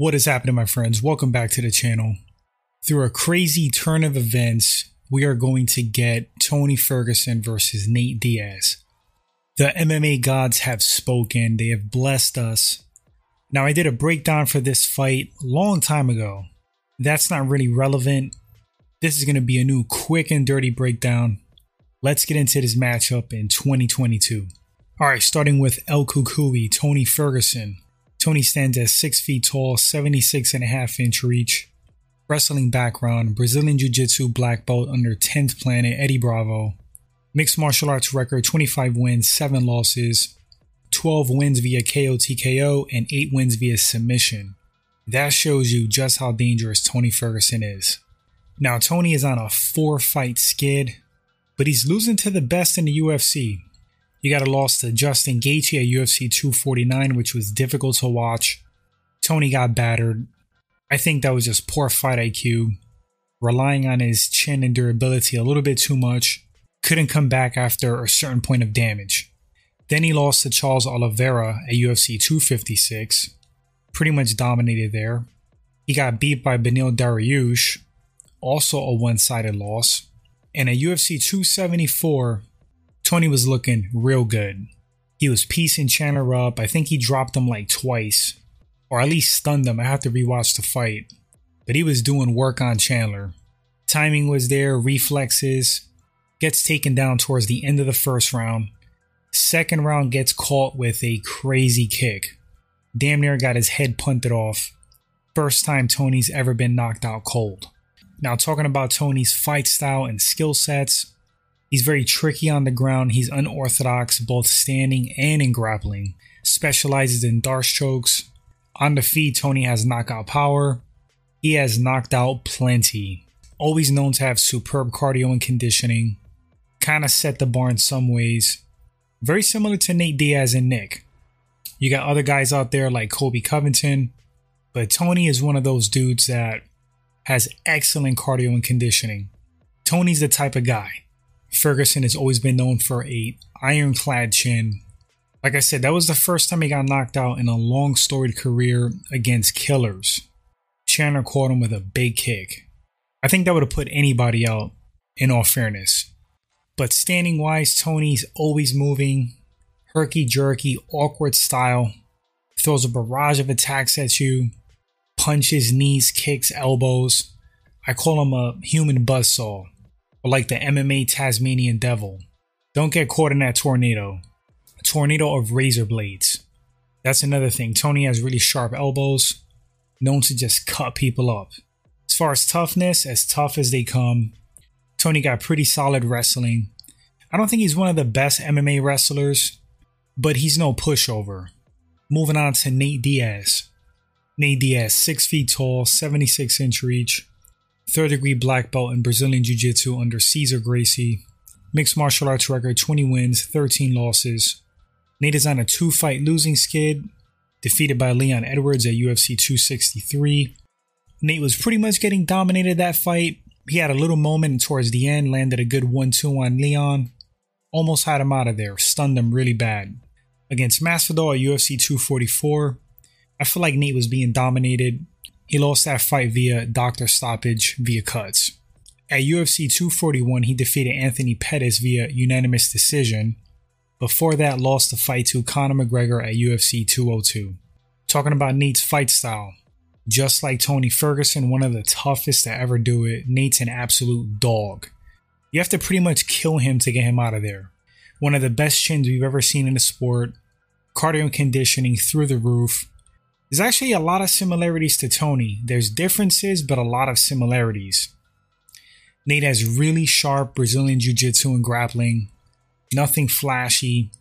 What is happening, my friends? Welcome back to the channel. Through a crazy turn of events, we are going to get Tony Ferguson versus Nate Diaz. The MMA gods have spoken, they have blessed us. Now, I did a breakdown for this fight a long time ago. That's not really relevant. This is going to be a new quick and dirty breakdown. Let's get into this matchup in 2022. All right, starting with El Cucuy, Tony Ferguson. Tony stands at 6 feet tall, 76 and a half inch reach. Wrestling background, Brazilian Jiu Jitsu black belt under 10th planet, Eddie Bravo. Mixed martial arts record 25 wins, 7 losses, 12 wins via KO TKO, and 8 wins via submission. That shows you just how dangerous Tony Ferguson is. Now, Tony is on a four fight skid, but he's losing to the best in the UFC. You got a loss to Justin Gaethje at UFC 249, which was difficult to watch. Tony got battered. I think that was just poor fight IQ, relying on his chin and durability a little bit too much. Couldn't come back after a certain point of damage. Then he lost to Charles Oliveira at UFC 256, pretty much dominated there. He got beat by Beneil Dariush, also a one sided loss. And at UFC 274, Tony was looking real good. He was piecing Chandler up. I think he dropped him like twice, or at least stunned him. I have to rewatch the fight. But he was doing work on Chandler. Timing was there, reflexes. Gets taken down towards the end of the first round. Second round gets caught with a crazy kick. Damn near got his head punted off. First time Tony's ever been knocked out cold. Now, talking about Tony's fight style and skill sets, He's very tricky on the ground. He's unorthodox both standing and in grappling. Specializes in D'Arce chokes. On the feet, Tony has knockout power. He has knocked out plenty. Always known to have superb cardio and conditioning. Kind of set the bar in some ways. Very similar to Nate Diaz and Nick. You got other guys out there like Colby Covington, but Tony is one of those dudes that has excellent cardio and conditioning. Tony's the type of guy Ferguson has always been known for a ironclad chin. Like I said, that was the first time he got knocked out in a long storied career against killers. Chandler caught him with a big kick. I think that would have put anybody out, in all fairness. But standing wise, Tony's always moving, herky jerky, awkward style, throws a barrage of attacks at you, punches, knees, kicks, elbows. I call him a human buzzsaw or like the MMA Tasmanian Devil. Don't get caught in that tornado. A tornado of razor blades. That's another thing. Tony has really sharp elbows, known to just cut people up. As far as toughness, as tough as they come, Tony got pretty solid wrestling. I don't think he's one of the best MMA wrestlers, but he's no pushover. Moving on to Nate Diaz. Nate Diaz, 6 feet tall, 76 inch reach, third degree black belt in Brazilian Jiu Jitsu under Cesar Gracie. Mixed martial arts record 20 wins, 13 losses. Nate is on a two fight losing skid, defeated by Leon Edwards at UFC 263. Nate was pretty much getting dominated that fight. He had a little moment towards the end, landed a good 1 2 on Leon. Almost had him out of there, stunned him really bad. Against Masvidal at UFC 244, I feel like Nate was being dominated. He lost that fight via doctor stoppage via cuts. At UFC 241, he defeated Anthony Pettis via unanimous decision. Before that, lost the fight to Conor McGregor at UFC 202. Talking about Nate's fight style. Just like Tony Ferguson, one of the toughest to ever do it, Nate's an absolute dog. You have to pretty much kill him to get him out of there. One of the best chins we've ever seen in the sport. Cardio conditioning through the roof. There's actually a lot of similarities to Tony. There's differences, but a lot of similarities. Nate has really sharp Brazilian Jiu Jitsu and grappling, nothing flashy,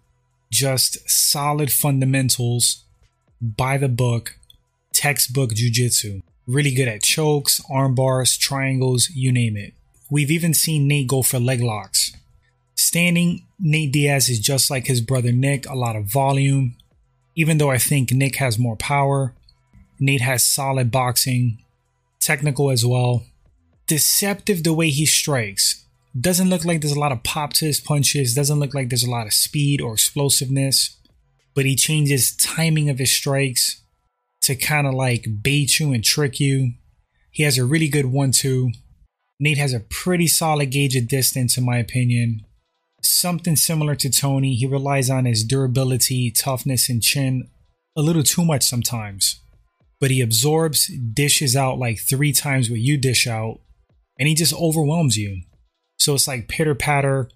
just solid fundamentals, by the book, textbook Jiu Jitsu. Really good at chokes, arm bars, triangles, you name it. We've even seen Nate go for leg locks. Standing, Nate Diaz is just like his brother Nick, a lot of volume, even though I think Nick has more power, Nate has solid boxing, technical as well. Deceptive the way he strikes. Doesn't look like there's a lot of pop to his punches, doesn't look like there's a lot of speed or explosiveness, but he changes timing of his strikes to kind of like bait you and trick you. He has a really good one two. Nate has a pretty solid gauge of distance, in my opinion. Something similar to Tony, he relies on his durability, toughness, and chin a little too much sometimes. But he absorbs, dishes out like three times what you dish out, and he just overwhelms you. So it's like pitter patter,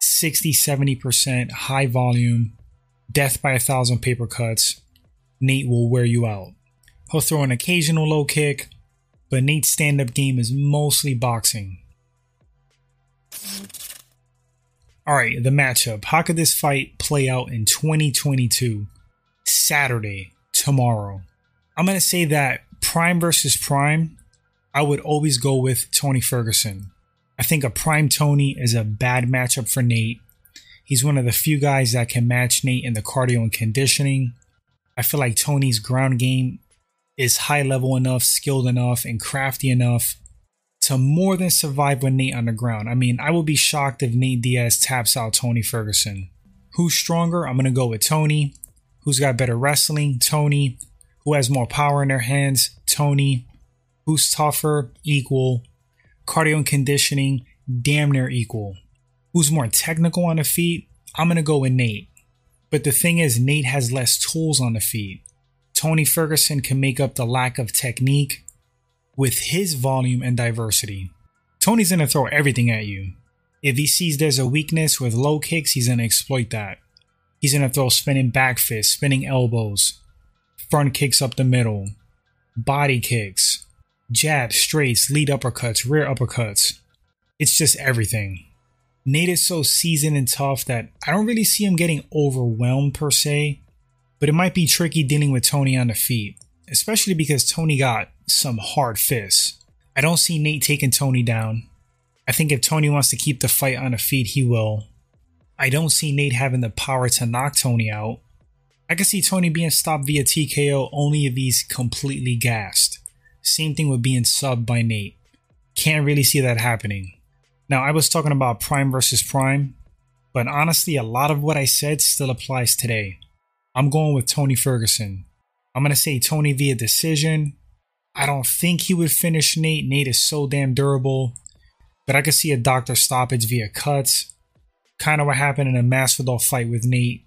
60 70% high volume, death by a thousand paper cuts. Nate will wear you out. He'll throw an occasional low kick, but Nate's stand up game is mostly boxing. All right, the matchup. How could this fight play out in 2022? Saturday, tomorrow. I'm going to say that Prime versus Prime, I would always go with Tony Ferguson. I think a Prime Tony is a bad matchup for Nate. He's one of the few guys that can match Nate in the cardio and conditioning. I feel like Tony's ground game is high level enough, skilled enough, and crafty enough to more than survive with Nate on the ground. I mean, I would be shocked if Nate Diaz taps out Tony Ferguson. Who's stronger? I'm going to go with Tony. Who's got better wrestling? Tony. Who has more power in their hands? Tony. Who's tougher? Equal. Cardio and conditioning? Damn near equal. Who's more technical on the feet? I'm going to go with Nate. But the thing is, Nate has less tools on the feet. Tony Ferguson can make up the lack of technique with his volume and diversity. Tony's gonna throw everything at you. If he sees there's a weakness with low kicks, he's gonna exploit that. He's gonna throw spinning back fists, spinning elbows, front kicks up the middle, body kicks, jabs, straights, lead uppercuts, rear uppercuts. It's just everything. Nate is so seasoned and tough that I don't really see him getting overwhelmed per se, but it might be tricky dealing with Tony on the feet, especially because Tony got some hard fists. I don't see Nate taking Tony down. I think if Tony wants to keep the fight on the feet, he will. I don't see Nate having the power to knock Tony out. I can see Tony being stopped via TKO only if he's completely gassed. Same thing with being subbed by Nate. Can't really see that happening. Now, I was talking about Prime versus Prime, but honestly, a lot of what I said still applies today. I'm going with Tony Ferguson. I'm going to say Tony via decision I don't think he would finish Nate. Nate is so damn durable. But I could see a doctor stoppage via cuts. Kind of what happened in a Masvidal fight with Nate.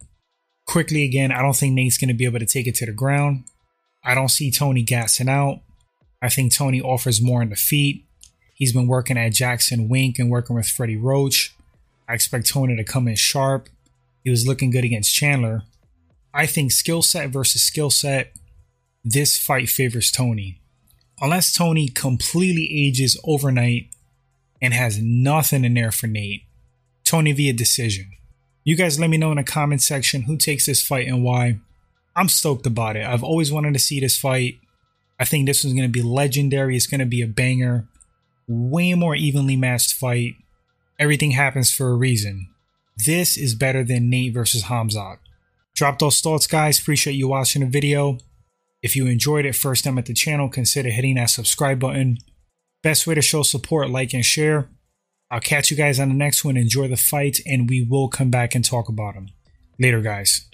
Quickly again, I don't think Nate's going to be able to take it to the ground. I don't see Tony gassing out. I think Tony offers more in the feet. He's been working at Jackson Wink and working with Freddie Roach. I expect Tony to come in sharp. He was looking good against Chandler. I think skill set versus skill set, this fight favors Tony unless Tony completely ages overnight and has nothing in there for Nate, Tony via decision. You guys let me know in the comment section who takes this fight and why. I'm stoked about it. I've always wanted to see this fight. I think this one's going to be legendary. It's going to be a banger. Way more evenly matched fight. Everything happens for a reason. This is better than Nate versus Hamzat. Drop those thoughts, guys. Appreciate you watching the video. If you enjoyed it first time at the channel, consider hitting that subscribe button. Best way to show support, like and share. I'll catch you guys on the next one. Enjoy the fight, and we will come back and talk about them. Later, guys.